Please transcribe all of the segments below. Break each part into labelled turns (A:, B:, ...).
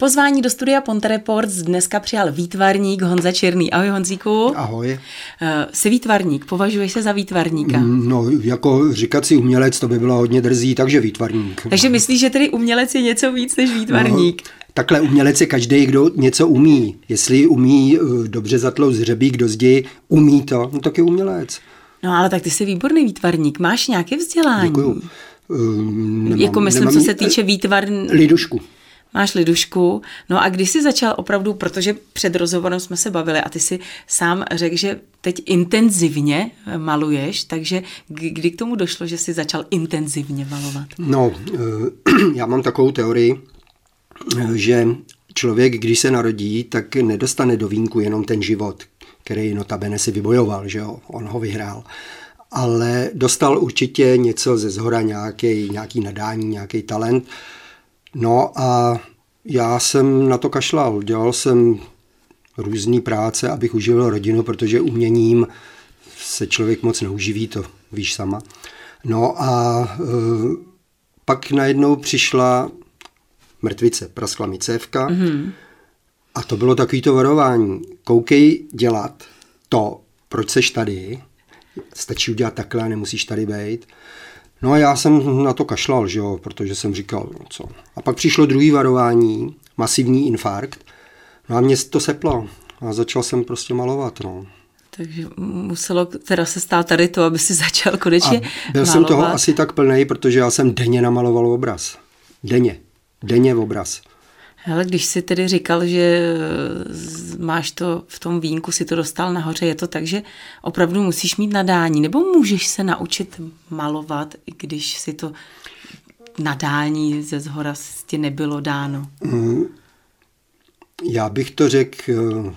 A: Pozvání do studia Ponte Reports dneska přijal výtvarník Honza Černý. Ahoj Honzíku.
B: Ahoj.
A: Uh, jsi výtvarník, považuješ se za výtvarníka?
B: Mm, no, jako říkat si umělec, to by bylo hodně drzí, takže výtvarník.
A: Takže myslíš, že tedy umělec je něco víc než výtvarník? No,
B: takhle umělec je každý, kdo něco umí. Jestli umí uh, dobře zatlout zřebík do zdi, umí to, no tak je umělec.
A: No ale tak ty jsi výborný výtvarník, máš nějaké vzdělání?
B: Děkuju. Um,
A: nemám, jako myslím, nemám, co se týče výtvarní...
B: Lidušku
A: máš lidušku. No a když jsi začal opravdu, protože před rozhovorem jsme se bavili a ty si sám řekl, že teď intenzivně maluješ, takže kdy k tomu došlo, že jsi začal intenzivně malovat?
B: No, eh, já mám takovou teorii, eh, že člověk, když se narodí, tak nedostane do vínku jenom ten život, který notabene si vybojoval, že jo, on ho vyhrál ale dostal určitě něco ze zhora, nějaký, nějaký nadání, nějaký talent No a já jsem na to kašlal. Dělal jsem různé práce, abych uživil rodinu, protože uměním se člověk moc neuživí, to víš sama. No a e, pak najednou přišla mrtvice, praskla mi cévka mm-hmm. a to bylo takový to varování. Koukej dělat to, proč seš tady, stačí udělat takhle, nemusíš tady být. No a já jsem na to kašlal, že jo, protože jsem říkal, no co. A pak přišlo druhý varování, masivní infarkt. No a mě to seplo. A začal jsem prostě malovat, no.
A: Takže muselo teda se stát tady to, aby si začal konečně
B: a byl malovat. jsem toho asi tak plný, protože já jsem denně namaloval obraz. Denně. Denně obraz.
A: Ale když si tedy říkal, že máš to v tom vínku, si to dostal nahoře, je to tak, že opravdu musíš mít nadání, nebo můžeš se naučit malovat, i když si to nadání ze zhora ti nebylo dáno? Mm,
B: já bych to řekl,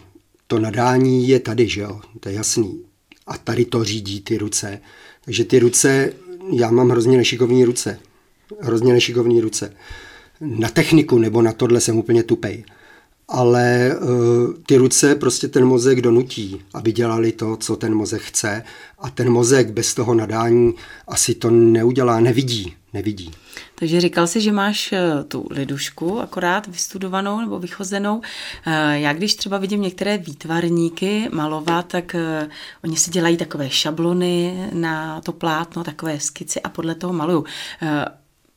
B: to nadání je tady, že jo, to je jasný. A tady to řídí ty ruce. Takže ty ruce, já mám hrozně nešikovní ruce. Hrozně nešikovní ruce na techniku nebo na tohle jsem úplně tupej. Ale uh, ty ruce prostě ten mozek donutí, aby dělali to, co ten mozek chce a ten mozek bez toho nadání asi to neudělá, nevidí, nevidí.
A: Takže říkal jsi, že máš eh, tu lidušku akorát vystudovanou nebo vychozenou. Eh, já když třeba vidím některé výtvarníky malovat, tak oni si dělají takové šablony na to plátno, takové skici a podle toho malují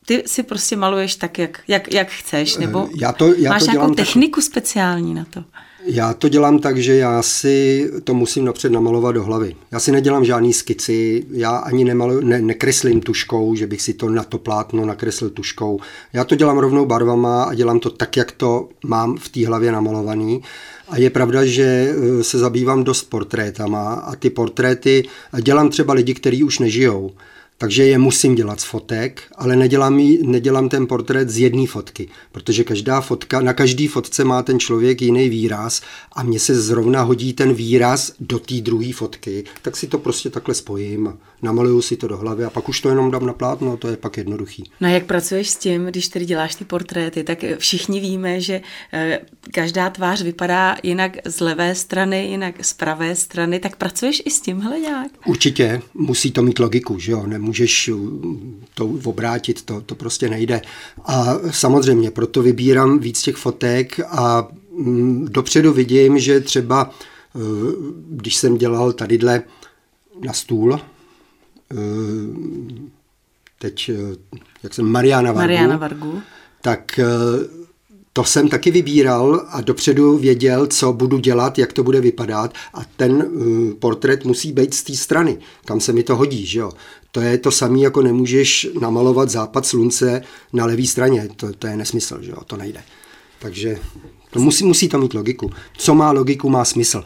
A: ty si prostě maluješ tak, jak, jak, jak chceš, nebo
B: já to, já
A: máš
B: to
A: nějakou techniku tak, speciální na to?
B: Já to dělám tak, že já si to musím napřed namalovat do hlavy. Já si nedělám žádný skici, já ani nemaluju, ne, nekreslím tuškou, že bych si to na to plátno nakreslil tuškou. Já to dělám rovnou barvama a dělám to tak, jak to mám v té hlavě namalovaný. A je pravda, že eh, se zabývám dost portrétama a ty portréty dělám třeba lidi, kteří už nežijou takže je musím dělat z fotek, ale nedělám, nedělám ten portrét z jedné fotky, protože každá fotka, na každé fotce má ten člověk jiný výraz a mně se zrovna hodí ten výraz do té druhé fotky, tak si to prostě takhle spojím, namaluju si to do hlavy a pak už to jenom dám na plátno, to je pak jednoduchý.
A: No a jak pracuješ s tím, když tedy děláš ty portréty, tak všichni víme, že eh, každá tvář vypadá jinak z levé strany, jinak z pravé strany, tak pracuješ i s tímhle nějak?
B: Určitě, musí to mít logiku, že jo, nemůže nemůžeš to obrátit, to, to prostě nejde. A samozřejmě, proto vybírám víc těch fotek a mm, dopředu vidím, že třeba, eh, když jsem dělal tadyhle na stůl, eh, teď, eh, jak jsem Mariana Vargu,
A: Mariana Vargu.
B: tak to jsem taky vybíral a dopředu věděl, co budu dělat, jak to bude vypadat a ten uh, portrét musí být z té strany, kam se mi to hodí, že jo. To je to samé, jako nemůžeš namalovat západ slunce na levé straně, to, to je nesmysl, že jo, to nejde. Takže to musí, musí to mít logiku. Co má logiku, má smysl.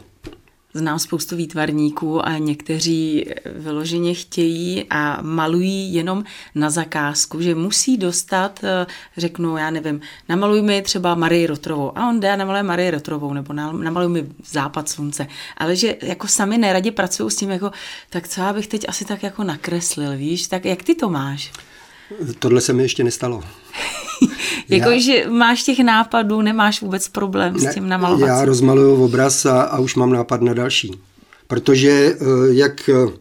A: Znám spoustu výtvarníků a někteří vyloženě chtějí a malují jenom na zakázku, že musí dostat, eh, řeknu, já nevím, namaluj mi třeba Marii Rotrovou a on jde a namaluje Marii Rotrovou nebo namaluj mi západ slunce, ale že jako sami neradě pracují s tím jako, tak co já bych teď asi tak jako nakreslil, víš, tak jak ty to máš?
B: Tohle se mi ještě nestalo.
A: jako, já, že máš těch nápadů, nemáš vůbec problém ne, s tím namalovat?
B: Já rozmaluju obraz a, a už mám nápad na další. Protože eh, jak eh,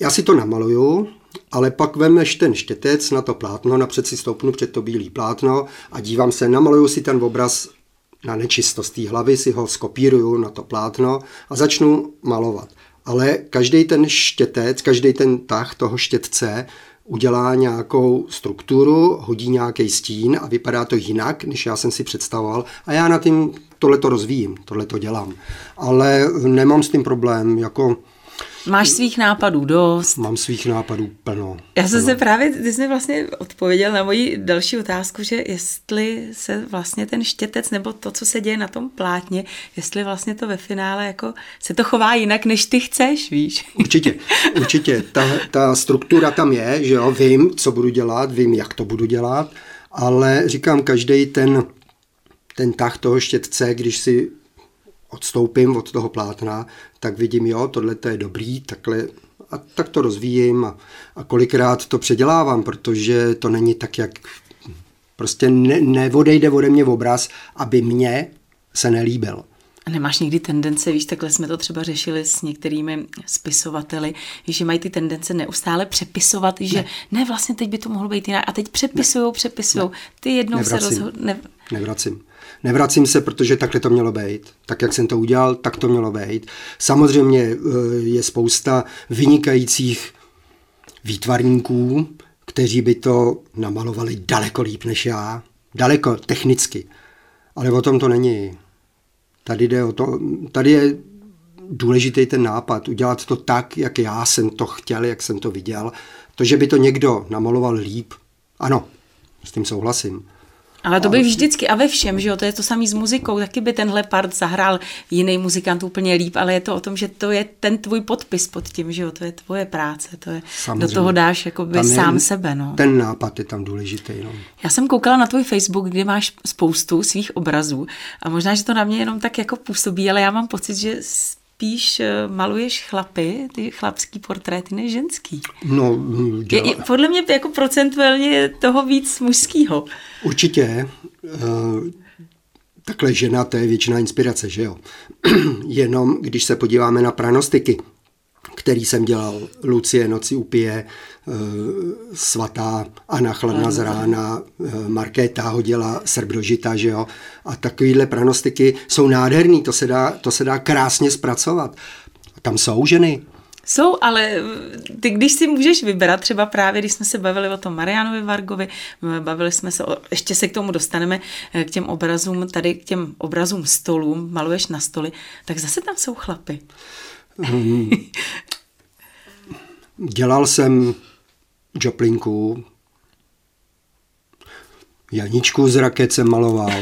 B: já si to namaluju, ale pak vemeš ten štětec na to plátno, napřed si stoupnu před to bílý plátno a dívám se, namaluju si ten obraz na nečistost té hlavy, si ho skopíruju na to plátno a začnu malovat. Ale každý ten štětec, každý ten tah toho štětce udělá nějakou strukturu, hodí nějaký stín a vypadá to jinak, než já jsem si představoval. A já na tím tohle to rozvíjím, tohle to dělám. Ale nemám s tím problém, jako
A: Máš svých nápadů dost.
B: Mám svých nápadů plno.
A: Já jsem se právě, ty jsi mi vlastně odpověděl na moji další otázku, že jestli se vlastně ten štětec nebo to, co se děje na tom plátně, jestli vlastně to ve finále jako se to chová jinak, než ty chceš, víš?
B: Určitě, určitě. Ta, ta struktura tam je, že jo, vím, co budu dělat, vím, jak to budu dělat, ale říkám, každý ten, ten tah toho štětce, když si odstoupím od toho plátna, tak vidím, jo, tohle to je dobrý, takhle a tak to rozvíjím a, a kolikrát to předělávám, protože to není tak, jak prostě ne, neodejde ode mě obraz, aby mě se nelíbil.
A: A nemáš někdy tendence, víš, takhle jsme to třeba řešili s některými spisovateli, že mají ty tendence neustále přepisovat, že ne, ne vlastně teď by to mohlo být jinak a teď přepisují, přepisují. Ty jednou Nevracím. se rozhodnou. Ne...
B: Nevracím. Nevracím se, protože takhle to mělo být. Tak, jak jsem to udělal, tak to mělo být. Samozřejmě eh, je spousta vynikajících výtvarníků, kteří by to namalovali daleko líp než já. Daleko technicky. Ale o tom to není. Tady jde o to, tady je důležitý ten nápad, udělat to tak, jak já jsem to chtěl, jak jsem to viděl. To, že by to někdo namaloval líp, ano, s tím souhlasím.
A: Ale to by vždycky a ve všem, že jo, to je to samý s muzikou, taky by tenhle part zahrál jiný muzikant úplně líp, ale je to o tom, že to je ten tvůj podpis pod tím, že jo, to je tvoje práce, to je, Samozřejmě. do toho dáš jakoby sám sebe, no.
B: Ten nápad je tam důležitý, no.
A: Já jsem koukala na tvůj Facebook, kde máš spoustu svých obrazů a možná, že to na mě jenom tak jako působí, ale já mám pocit, že spíš eh, maluješ chlapy, ty chlapský portréty, než ženský.
B: No,
A: děla... je, podle mě jako procentuálně je toho víc mužského.
B: Určitě. Uh, takhle žena, to je většina inspirace, že jo. Jenom když se podíváme na pranostiky, který jsem dělal, Lucie noci upije, eh, svatá Anna chladna z rána, eh, Markéta hodila srb do žita, že jo. A takovýhle pranostiky jsou nádherný, to se dá, to se dá krásně zpracovat. Tam jsou ženy,
A: jsou, ale ty, když si můžeš vybrat, třeba právě, když jsme se bavili o tom Marianovi Vargovi, bavili jsme se, o, ještě se k tomu dostaneme, eh, k těm obrazům, tady k těm obrazům stolů, maluješ na stoli, tak zase tam jsou chlapy.
B: Dělal jsem Joplinku, Janičku z raket jsem maloval,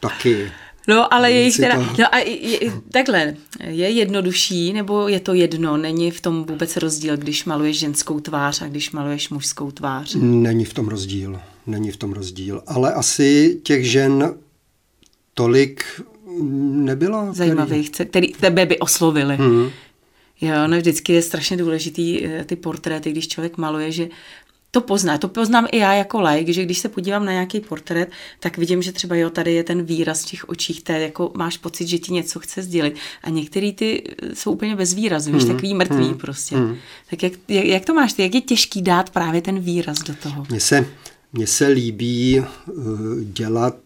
B: taky.
A: No, ale je jich teda, no a je, takhle, je jednodušší, nebo je to jedno? Není v tom vůbec rozdíl, když maluješ ženskou tvář a když maluješ mužskou tvář?
B: Není v tom rozdíl, není v tom rozdíl, ale asi těch žen tolik nebylo.
A: Zajímavých, který, který tebe by oslovili. Hmm. Jo, no vždycky je strašně důležitý eh, ty portréty, když člověk maluje, že to pozná. To poznám i já jako like, že když se podívám na nějaký portrét, tak vidím, že třeba jo, tady je ten výraz v těch očích, to jako máš pocit, že ti něco chce sdělit. A některý ty eh, jsou úplně bez výrazu, víš, mm, takový mrtvý mm, prostě. Mm. Tak jak, jak, jak to máš ty? Jak je těžký dát právě ten výraz do toho?
B: Mně se, mně se líbí uh, dělat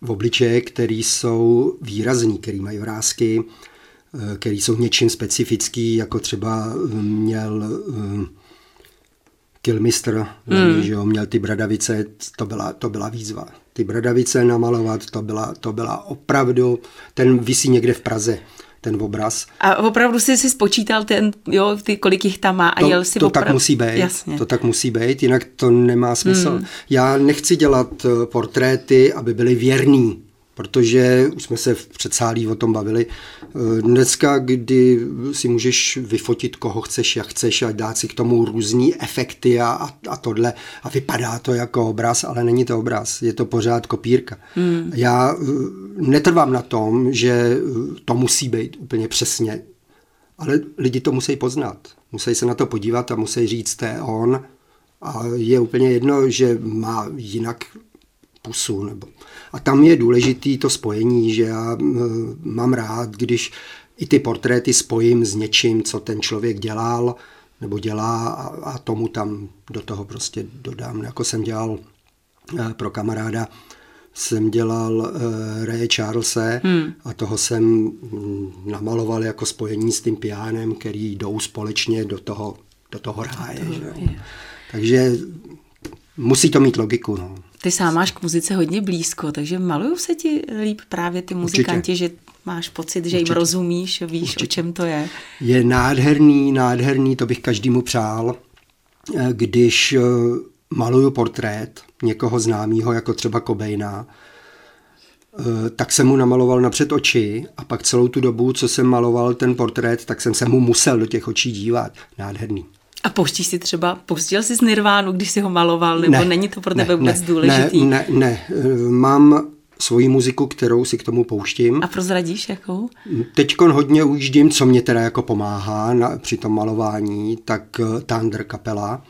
B: v obličeje, který jsou výrazní, který mají vrázky, Eh, který jsou něčím specifický, jako třeba eh, měl uh, Kilmister, mm. že jo, měl ty bradavice, to byla, to byla výzva. Ty bradavice namalovat, to byla, to byla opravdu, ten visí někde v Praze ten obraz.
A: A opravdu jsi si spočítal ten, jo, ty, kolik jich tam má a to, jel si
B: To
A: opravdu...
B: tak musí být, Jasně. to tak musí být, jinak to nemá smysl. Mm. Já nechci dělat portréty, aby byly věrný protože už jsme se v předsálí o tom bavili. Eh, dneska, kdy si můžeš vyfotit, koho chceš, jak chceš a dát si k tomu různý efekty a, a, a tohle a vypadá to jako obraz, ale není to obraz, je to pořád kopírka. Hmm. Já eh, netrvám na tom, že eh, to musí být úplně přesně, ale lidi to musí poznat. Musí se na to podívat a musí říct, to je on. A je úplně jedno, že má jinak pusu. Nebo... A tam je důležitý to spojení, že já mám rád, když i ty portréty spojím s něčím, co ten člověk dělal, nebo dělá a, a tomu tam do toho prostě dodám. Jako jsem dělal eh, pro kamaráda, jsem dělal uh, Ray Charlese hmm. a toho jsem mm, namaloval jako spojení s tím pianem, který jdou společně do toho, do toho ráje. To že? Takže musí to mít logiku. No.
A: Ty sám máš k muzice hodně blízko, takže malují se ti líp právě ty muzikanti, Určitě. že máš pocit, že Určitě. jim rozumíš, víš, Určitě. o čem to je.
B: Je nádherný, nádherný, to bych každému přál, eh, když eh, maluju portrét někoho známého, jako třeba Kobejna, eh, tak jsem mu namaloval napřed oči a pak celou tu dobu, co jsem maloval ten portrét, tak jsem se mu musel do těch očí dívat. Nádherný.
A: A pouštíš si třeba, pustil jsi z Nirvánu, když si ho maloval, nebo ne, není to pro tebe ne, vůbec
B: ne,
A: důležitý?
B: Ne, ne, ne, mám svoji muziku, kterou si k tomu pouštím.
A: A prozradíš jakou?
B: Teď hodně ujíždím, co mě teda jako pomáhá na, při tom malování, tak uh, Thunder kapela.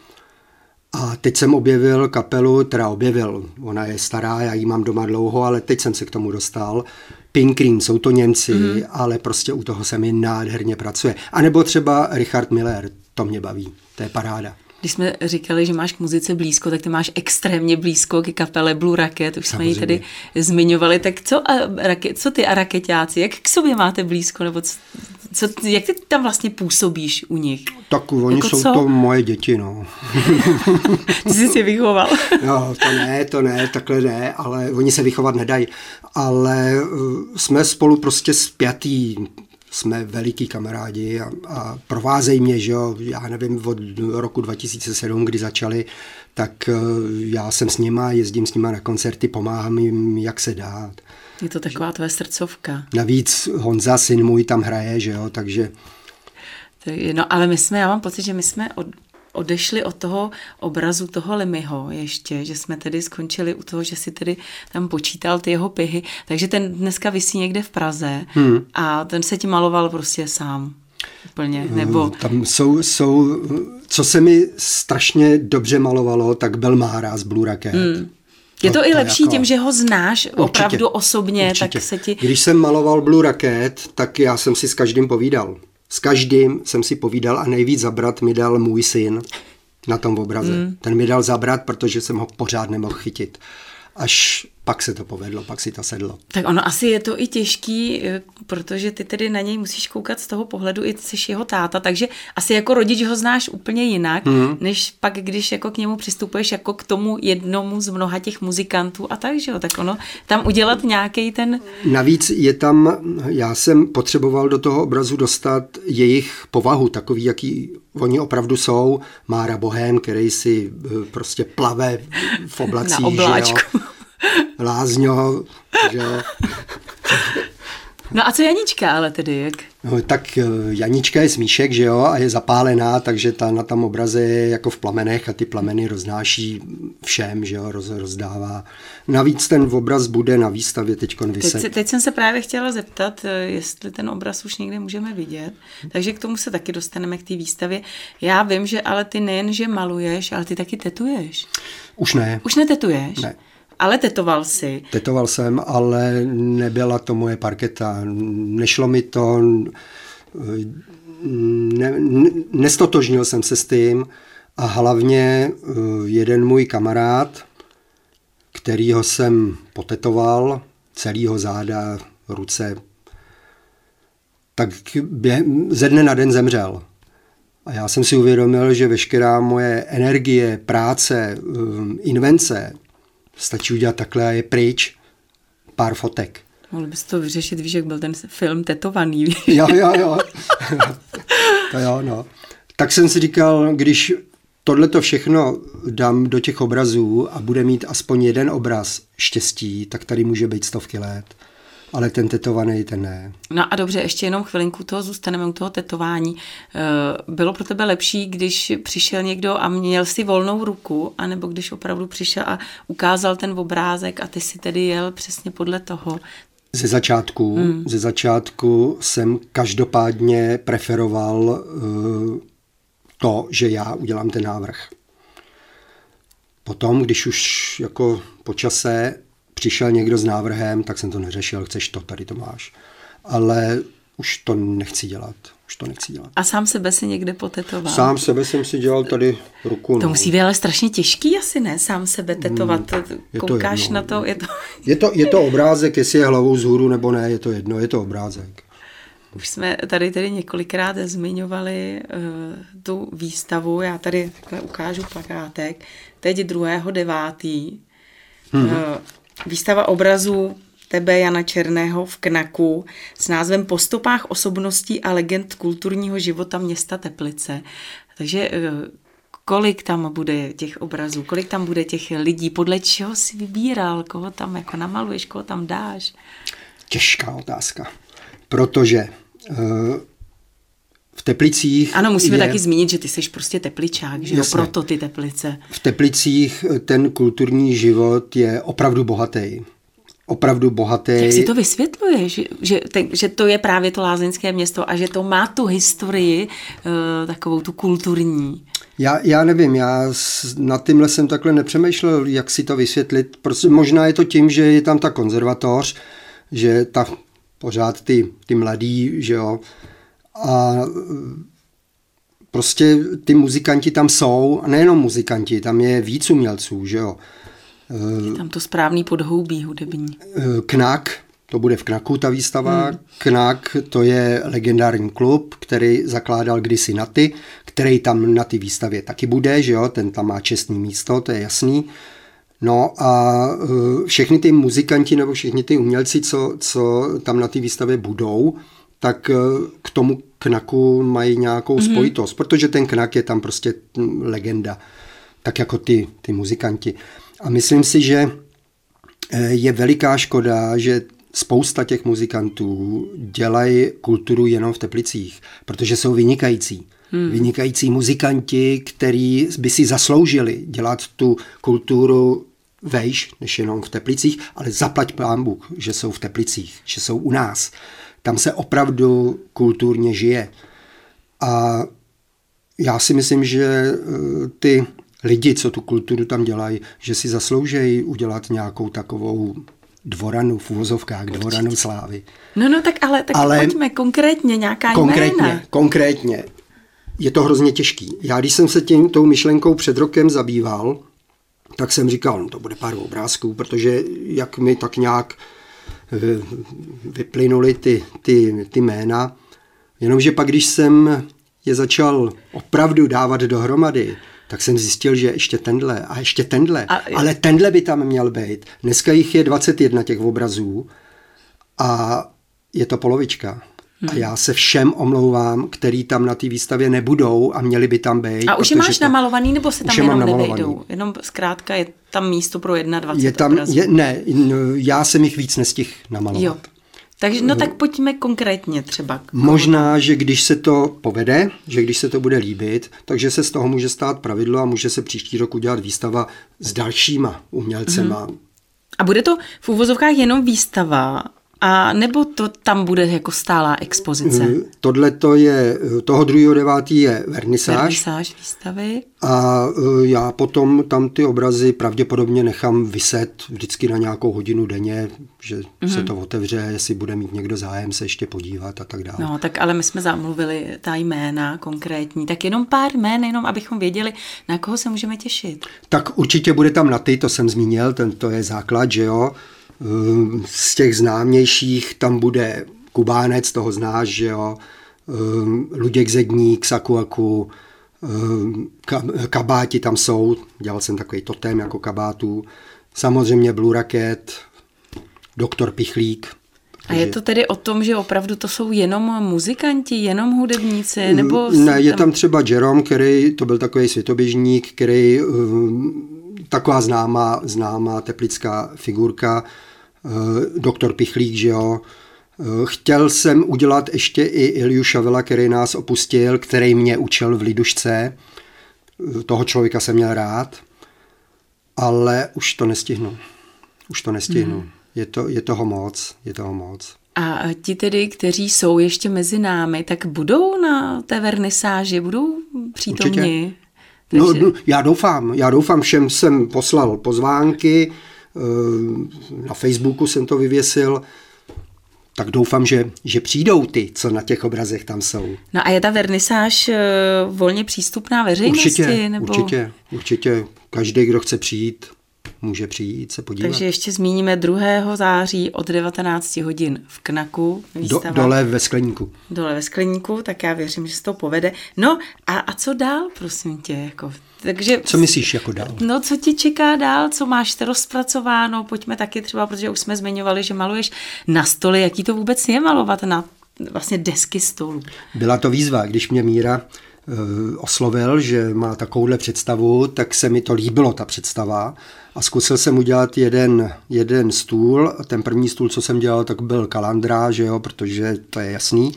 B: A teď jsem objevil kapelu, teda objevil, ona je stará, já ji mám doma dlouho, ale teď jsem se k tomu dostal. Pink Cream, jsou to Němci, mm-hmm. ale prostě u toho se mi nádherně pracuje. A nebo třeba Richard Miller, to mě baví, to je paráda.
A: Když jsme říkali, že máš k muzice blízko, tak ty máš extrémně blízko k kapele Blue Racket, už Samozřejmě. jsme ji tedy zmiňovali. Tak co, a, raket, co ty a raketáci, jak k sobě máte blízko, nebo co, co, jak ty tam vlastně působíš u nich?
B: Tak oni jako jsou co? to moje děti, no.
A: ty jsi si vychoval.
B: no, to ne, to ne, takhle ne, ale oni se vychovat nedají. Ale uh, jsme spolu prostě spjatý jsme veliký kamarádi a, a provázejí mě, že jo, já nevím, od roku 2007, kdy začali, tak eh, já jsem s nima, jezdím s nima na koncerty, pomáhám jim, jak se dá.
A: Je to taková tvoje srdcovka.
B: Navíc Honza, syn můj, tam hraje, že jo, takže...
A: No ale my jsme, já mám pocit, že my jsme od, odešli od toho obrazu toho Lemyho ještě, že jsme tedy skončili u toho, že si tedy tam počítal ty jeho pihy, takže ten dneska vysí někde v Praze hmm. a ten se ti maloval prostě sám. Úplně, nebo...
B: Tam jsou, jsou, co se mi strašně dobře malovalo, tak Belmára z Blue Racket. Hmm.
A: Je to, to i lepší jako... tím, že ho znáš určitě, opravdu osobně, určitě. tak se ti...
B: Když jsem maloval Blue Racket, tak já jsem si s každým povídal. S každým jsem si povídal a nejvíc zabrat mi dal můj syn na tom obraze. Mm. Ten mi dal zabrat, protože jsem ho pořád nemohl chytit. Až pak se to povedlo, pak si to sedlo.
A: Tak ono asi je to i těžký, eh, protože ty tedy na něj musíš koukat z toho pohledu, i jsi jeho táta, takže asi jako rodič ho znáš úplně jinak, mm. než pak, když jako k němu přistupuješ jako k tomu jednomu z mnoha těch muzikantů a tak, že jo, tak ono tam udělat nějaký ten...
B: Navíc je tam, já jsem potřeboval do toho obrazu dostat jejich povahu, takový, jaký oni opravdu jsou. Mára Bohem, který si eh, prostě plave v oblacích, Na obláčku. Že jo? Lázňo, že
A: No a co Janička ale tedy, jak?
B: No, tak eh, Janička je smíšek, že jo, a je zapálená, takže ta na tam obraze je jako v plamenech a ty plameny roznáší všem, že jo, roz, rozdává. Navíc ten obraz bude na výstavě teď vyset.
A: Teď, teď jsem se právě chtěla zeptat, eh, jestli ten obraz už někde můžeme vidět, takže k tomu se taky dostaneme k té výstavě. Já vím, že ale ty nejen, že maluješ, ale ty taky tetuješ.
B: Už ne.
A: Už netetuješ?
B: Ne.
A: Ale tetoval si.
B: Tetoval jsem, ale nebyla to moje parketa. Nešlo mi to, ne, ne, nestotožnil jsem se s tím a hlavně eh, jeden můj kamarád, kterýho jsem potetoval, celýho záda, ruce, tak ze dne na den zemřel. A já jsem si uvědomil, že veškerá moje energie, práce, eh, invence Stačí udělat takhle a je pryč. Pár fotek.
A: Mohl bys to vyřešit, víš, jak byl ten film tetovaný. Víš?
B: Jo, jo, jo. to jo, no. Tak jsem si říkal, když tohle to všechno dám do těch obrazů a bude mít aspoň jeden obraz štěstí, tak tady může být stovky let ale ten tetovaný, ten ne.
A: No a dobře, ještě jenom chvilinku toho zůstaneme u toho tetování. Eh, bylo pro tebe lepší, když přišel někdo a měl si volnou ruku, anebo když opravdu přišel a ukázal ten obrázek a ty si tedy jel přesně podle toho?
B: Ze začátku, hmm. ze začátku jsem každopádně preferoval uh, to, že já udělám ten návrh. Potom, když už jako po čase přišel někdo s návrhem, tak jsem to neřešil, chceš to, tady to máš. Ale už to nechci dělat. Už to nechci dělat.
A: A sám sebe si někde potetoval?
B: Sám sebe jsem si dělal tady ruku.
A: To no. musí být ale strašně těžký asi, ne? Sám sebe tetovat. Hmm, Koukáš to na to? Je to...
B: je to? Je to obrázek, jestli je hlavou zhůru nebo ne, je to jedno, je to obrázek.
A: Už jsme tady tedy několikrát zmiňovali uh, tu výstavu. Já tady takhle ukážu plakátek. Teď 2.9. Hmm. Uh, výstava obrazů tebe, Jana Černého, v Knaku s názvem Postupách osobností a legend kulturního života města Teplice. Takže eh, kolik tam bude těch obrazů, kolik tam bude těch lidí, podle čeho si vybíral, koho tam jako namaluješ, koho tam dáš?
B: Těžká otázka, protože uh, v Teplicích...
A: Ano, musíme je, taky zmínit, že ty jsi prostě tepličák, že jo, proto ty Teplice.
B: V Teplicích ten kulturní život je opravdu bohatý opravdu bohatý.
A: Jak si to vysvětluje, že, že, že to je právě to lázeňské město a že to má tu historii, uh, takovou tu kulturní?
B: Já, já nevím, já nad tímhle jsem takhle nepřemýšlel, jak si to vysvětlit. Prostě možná je to tím, že je tam ta konzervatoř, že ta pořád ty, ty mladí, že jo, a prostě ty muzikanti tam jsou, a nejenom muzikanti, tam je víc umělců, že jo.
A: Je tam to správný podhoubí hudební.
B: Eh, Knak, to bude v Knaku ta výstava. Hmm. Knak to je legendární klub, který zakládal kdysi Naty, který tam na té výstavě taky bude, že jo, ten tam má čestný místo, to je jasný. No a eh, všechny ty muzikanti nebo všichni ty umělci, co, co tam na té výstavě budou, tak k tomu knaku mají nějakou mm-hmm. spojitost, protože ten knak je tam prostě legenda, tak jako ty, ty muzikanti. A myslím si, že eh, je veliká škoda, že spousta těch muzikantů dělají kulturu jenom v Teplicích, protože jsou vynikající. Hmm. Vynikající muzikanti, který by si zasloužili dělat tu kulturu vejš, než jenom v Teplicích, ale zaplať pán Bůh, že jsou v Teplicích, že jsou u nás. Tam se opravdu kulturně žije. A já si myslím, že eh, ty lidi, co tu kulturu tam dělají, že si zasloužejí udělat nějakou takovou dvoranu v úvozovkách, dvoranu slávy.
A: No, no, tak ale, tak ale pojďme konkrétně, nějaká
B: konkrétně,
A: jména.
B: Konkrétně, je to hrozně těžký. Já když jsem se tím, tou myšlenkou před rokem zabýval, tak jsem říkal, no to bude pár obrázků, protože jak mi tak nějak eh, vyplynuli ty, ty, ty jména, jenomže pak, když jsem je začal opravdu dávat dohromady, tak jsem zjistil, že ještě tenhle a ještě tenhle, a, ale tenhle by tam měl být. Dneska jich je 21 těch obrazů a je to polovička. Hmm. A já se všem omlouvám, který tam na té výstavě nebudou a měli by tam být.
A: A už je máš to, namalovaný, nebo se tam jenom nevejdou? Jenom zkrátka je tam místo pro 21 je tam, obrazů.
B: Je, ne, já jsem jich víc nestihl namalovat. Jo.
A: Takže no tak pojďme konkrétně třeba.
B: Možná, že když se to povede, že když se to bude líbit, takže se z toho může stát pravidlo a může se příští rok udělat výstava s dalšíma umělcema. Mm-hmm.
A: A bude to v úvozovkách jenom výstava, a nebo to tam bude jako stálá expozice? Eh,
B: tohle to je, toho 2.9. je vernisáž.
A: Vernisáž výstavy.
B: A eh, já potom tam ty obrazy pravděpodobně nechám vyset vždycky na nějakou hodinu denně, že mm-hmm. se to otevře, jestli bude mít někdo zájem se ještě podívat a tak dále.
A: No, tak ale my jsme zamluvili ta jména konkrétní, tak jenom pár jmén, jenom abychom věděli, na koho se můžeme těšit.
B: Tak určitě bude tam na ty, to jsem zmínil, ten to je základ, že jo. Ehm, z těch známějších tam bude Kubánec, toho znáš, že jo, ehm, Luděk Zedník, Sakuaku, ehm, kabáti tam jsou, dělal jsem takový totem jako kabátů, samozřejmě Blue Racket, Doktor Pichlík,
A: a je to tedy o tom, že opravdu to jsou jenom muzikanti, jenom hudebníci? Nebo
B: ne, je tam třeba Jerome, který to byl takový světoběžník, který taková známá, známá teplická figurka, doktor Pichlík, že jo. Eh, chtěl jsem udělat ještě i Iliu Šavela, který nás opustil, který mě učil v Lidušce. Eh, toho člověka jsem měl rád, ale už to nestihnu. Už to nestihnu. Hmm. Je, to, je toho moc, je toho moc.
A: A ti tedy, kteří jsou ještě mezi námi, tak budou na té vernisáži, budou přítomni?
B: No, Takže... No, já doufám, já doufám, všem jsem poslal pozvánky, Eh, na Facebooku jsem to vyvěsil. tak doufám, že, že přijdou ty, co na těch obrazech tam jsou.
A: No a je ta vernisáž eh, volně přístupná veřejnosti?
B: Určitě,
A: nebo...
B: určitě, určitě. Každý, kdo chce přijít, může přijít se podívat.
A: Takže ještě zmíníme 2. září od 19 hodin v Knaku.
B: Výstava. Do, dole ve skleníku.
A: Dole ve skleníku, tak já věřím, že se to povede. No a, a co dál, prosím tě? Jako, takže,
B: co myslíš jako dál?
A: No, co ti čeká dál, co máš rozpracováno? Pojďme taky třeba, protože už jsme zmiňovali, že maluješ na stole. Jaký to vůbec je malovat na vlastně desky stolu?
B: Byla to výzva, když mě Míra oslovil, že má takovouhle představu, tak se mi to líbilo, ta představa. A zkusil jsem udělat jeden, jeden stůl. Ten první stůl, co jsem dělal, tak byl kalandra, že jo, protože to je jasný.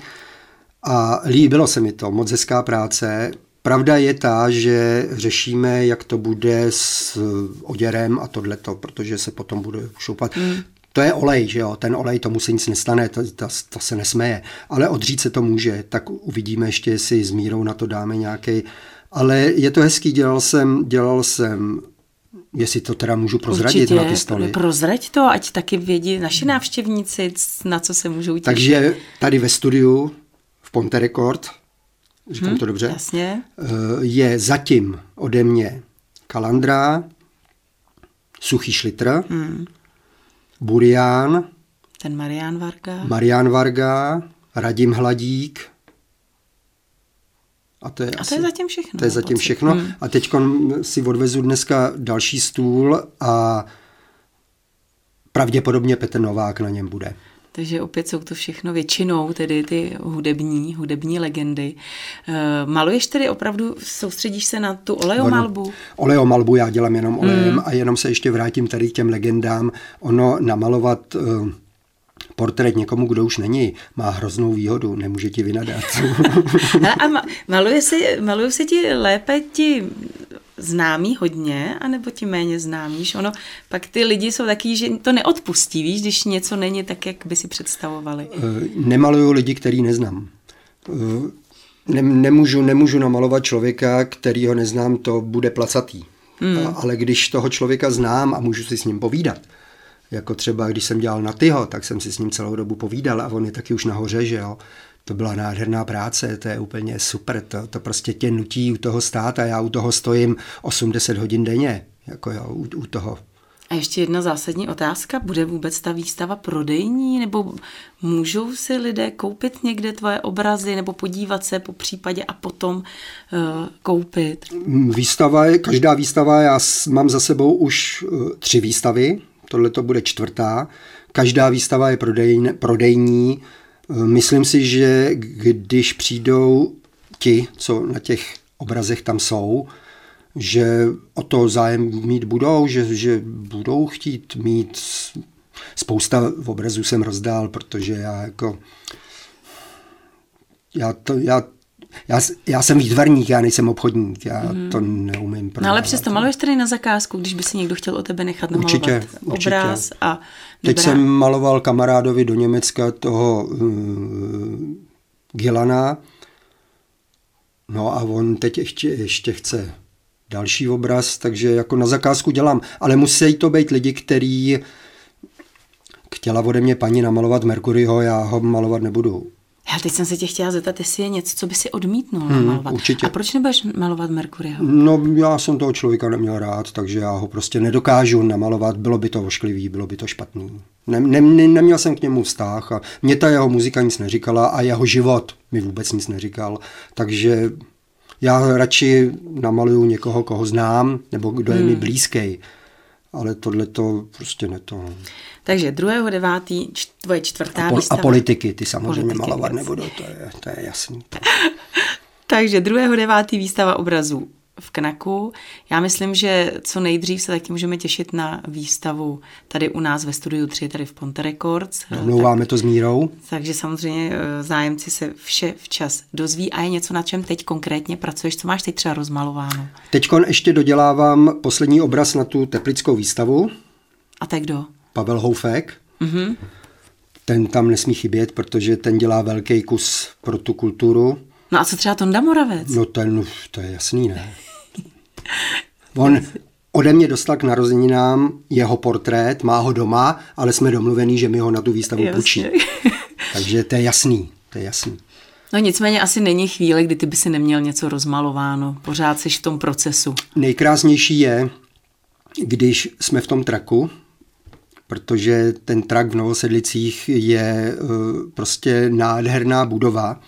B: A líbilo se mi to, moc hezká práce. Pravda je ta, že řešíme, jak to bude s oděrem a tohleto, protože se potom bude šoupat. Mm to je olej, že jo, ten olej, tomu se nic nestane, to, to, to se nesmeje, ale odřít se to může, tak uvidíme ještě, jestli s mírou na to dáme nějaký. Ale je to hezký, dělal jsem, dělal jsem jestli to teda můžu prozradit
A: Určitě,
B: na ty stoly.
A: prozrať to, ať taky vědí naši návštěvníci, na co se můžou těšit.
B: Takže tady ve studiu v Ponte Record, říkám hmm, to dobře,
A: jasně.
B: Eh, je zatím ode mě Kalandra, Suchý šlitr, hmm Burián,
A: ten Marian Varga,
B: Marian Varga, Radim Hladík,
A: a to je, a asi, to je zatím všechno.
B: To je zatím pocit. všechno. Hmm. A teď si odvezu dneska další stůl a pravděpodobně Petr Novák na něm bude.
A: Takže opět jsou to všechno většinou tedy ty hudební, hudební legendy. E, maluješ tedy opravdu, soustředíš se na tu oleomalbu?
B: Oleomalbu já dělám jenom olejem mm. a jenom se ještě vrátím tady k těm legendám. Ono namalovat... E, portrét někomu, kdo už není, má hroznou výhodu, nemůže ti vynadat.
A: a maluje si, maluje si ti lépe ti známý hodně, anebo ti méně známý, že ono, pak ty lidi jsou taky, že to neodpustí, víš, když něco není tak, jak by si představovali. Eh,
B: nemaluju lidi, který neznám. Eh, ne, nemůžu, nemůžu namalovat člověka, který ho neznám, to bude placatý. Hmm. Ale když toho člověka znám a můžu si s ním povídat, jako třeba když jsem dělal na tyho, tak jsem si s ním celou dobu povídal a on je taky už nahoře, že jo. To byla nádherná práce, to je úplně super, to, to prostě tě nutí u toho stát a já u toho stojím 80 hodin denně, jako jo, u, u toho.
A: A ještě jedna zásadní otázka, bude vůbec ta výstava prodejní, nebo můžou si lidé koupit někde tvoje obrazy, nebo podívat se po případě a potom uh, koupit?
B: Výstava, každá výstava, já mám za sebou už uh, tři výstavy, tohle to bude čtvrtá. Každá výstava je prodejn, prodejní. Myslím si, že když přijdou ti, co na těch obrazech tam jsou, že o to zájem mít budou, že, že budou chtít mít spousta obrazů jsem rozdál, protože já jako já, to, já já, já jsem výtvarník, já nejsem obchodník, já mm. to neumím
A: prodávat. No ale přesto maluješ tady na zakázku, když by si někdo chtěl o tebe nechat namalovat určitě, obraz určitě. a
B: Teď jsem maloval kamarádovi do Německa toho uh, Gilana, no a on teď ještě, ještě chce další obraz, takže jako na zakázku dělám, ale musí to být lidi, který chtěla ode mě paní namalovat Mercuryho, já ho malovat nebudu.
A: Já teď jsem se tě chtěla zeptat, jestli je něco, co by si odmítnul hmm, namalovat.
B: Určitě.
A: A proč nebudeš malovat Merkuryho?
B: No, já jsem toho člověka neměl rád, takže já ho prostě nedokážu namalovat. Bylo by to ošklivý, bylo by to špatný. Ne, ne, ne, neměl jsem k němu vztah a mě ta jeho muzika nic neříkala a jeho život mi vůbec nic neříkal. Takže já radši namaluju někoho, koho znám, nebo kdo je hmm. mi blízký. Ale tohle to prostě ne to.
A: Takže 2.9. tvoje čtvrtá
B: a,
A: pol, výstava.
B: A politiky ty samozřejmě politiky, malovat nebudou, to je, to je jasný.
A: Takže 2.9. výstava obrazů v Knaku. Já myslím, že co nejdřív se taky můžeme těšit na výstavu tady u nás ve studiu 3, tady v Ponte Records.
B: Domlouváme to s Mírou.
A: Takže samozřejmě eh, zájemci se vše včas dozví a je něco, na čem teď konkrétně pracuješ, co máš teď třeba rozmalováno?
B: Teď ještě dodělávám poslední obraz na tu teplickou výstavu.
A: A tak kdo?
B: Pavel Houfek. Mm-hmm. Ten tam nesmí chybět, protože ten dělá velký kus pro tu kulturu.
A: No a co třeba Tonda Moravec?
B: No ten, to je jasný, ne? On ode mě dostal k narozeninám jeho portrét, má ho doma, ale jsme domluvení, že mi ho na tu výstavu Jasně. půjčí. Takže to je jasný, to je jasný.
A: No nicméně asi není chvíle, kdy ty by si neměl něco rozmalováno. Pořád jsi v tom procesu.
B: Nejkrásnější je, když jsme v tom traku, protože ten trak v Novosedlicích je uh, prostě nádherná budova,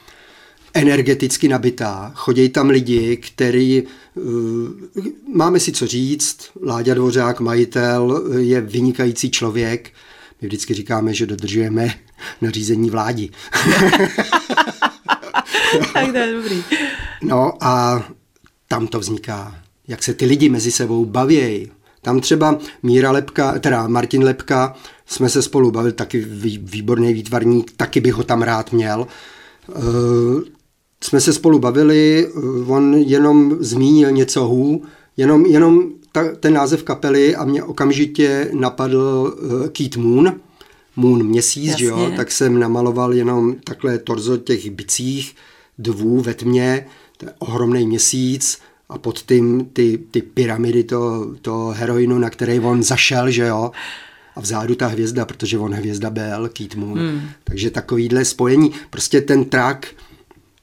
B: energeticky nabitá. Chodí tam lidi, který, uh, máme si co říct, Láďa Dvořák, majitel, je vynikající člověk. My vždycky říkáme, že dodržujeme nařízení vládi.
A: tak to je dobrý.
B: No a tam to vzniká. Jak se ty lidi mezi sebou bavějí. Tam třeba Míra Lepka, teda Martin Lepka, jsme se spolu bavili, taky výborný výtvarník, taky bych ho tam rád měl. Jsme se spolu bavili, on jenom zmínil něco hů, jenom, jenom ta, ten název kapely a mě okamžitě napadl uh, Keith Moon, Moon měsíc, jo, tak jsem namaloval jenom takhle torzo těch bicích, dvů ve tmě, to je ohromný měsíc a pod tím ty, ty pyramidy toho, to heroinu, na který on zašel, že jo, a vzadu ta hvězda, protože on hvězda byl, Keith Moon. Hmm. Takže takovýhle spojení, prostě ten trak,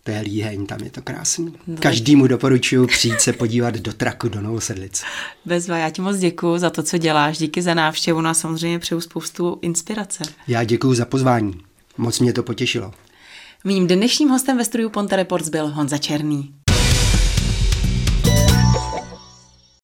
B: to je líheň, tam je to krásný. Každému doporučuji přijít se podívat do traku do Novosedlic.
A: Bezva, já ti moc děkuji za to, co děláš, díky za návštěvu a samozřejmě přeju spoustu inspirace.
B: Já děkuji za pozvání, moc mě to potěšilo.
A: Mým dnešním hostem ve studiu Ponte Reports byl Honza Černý.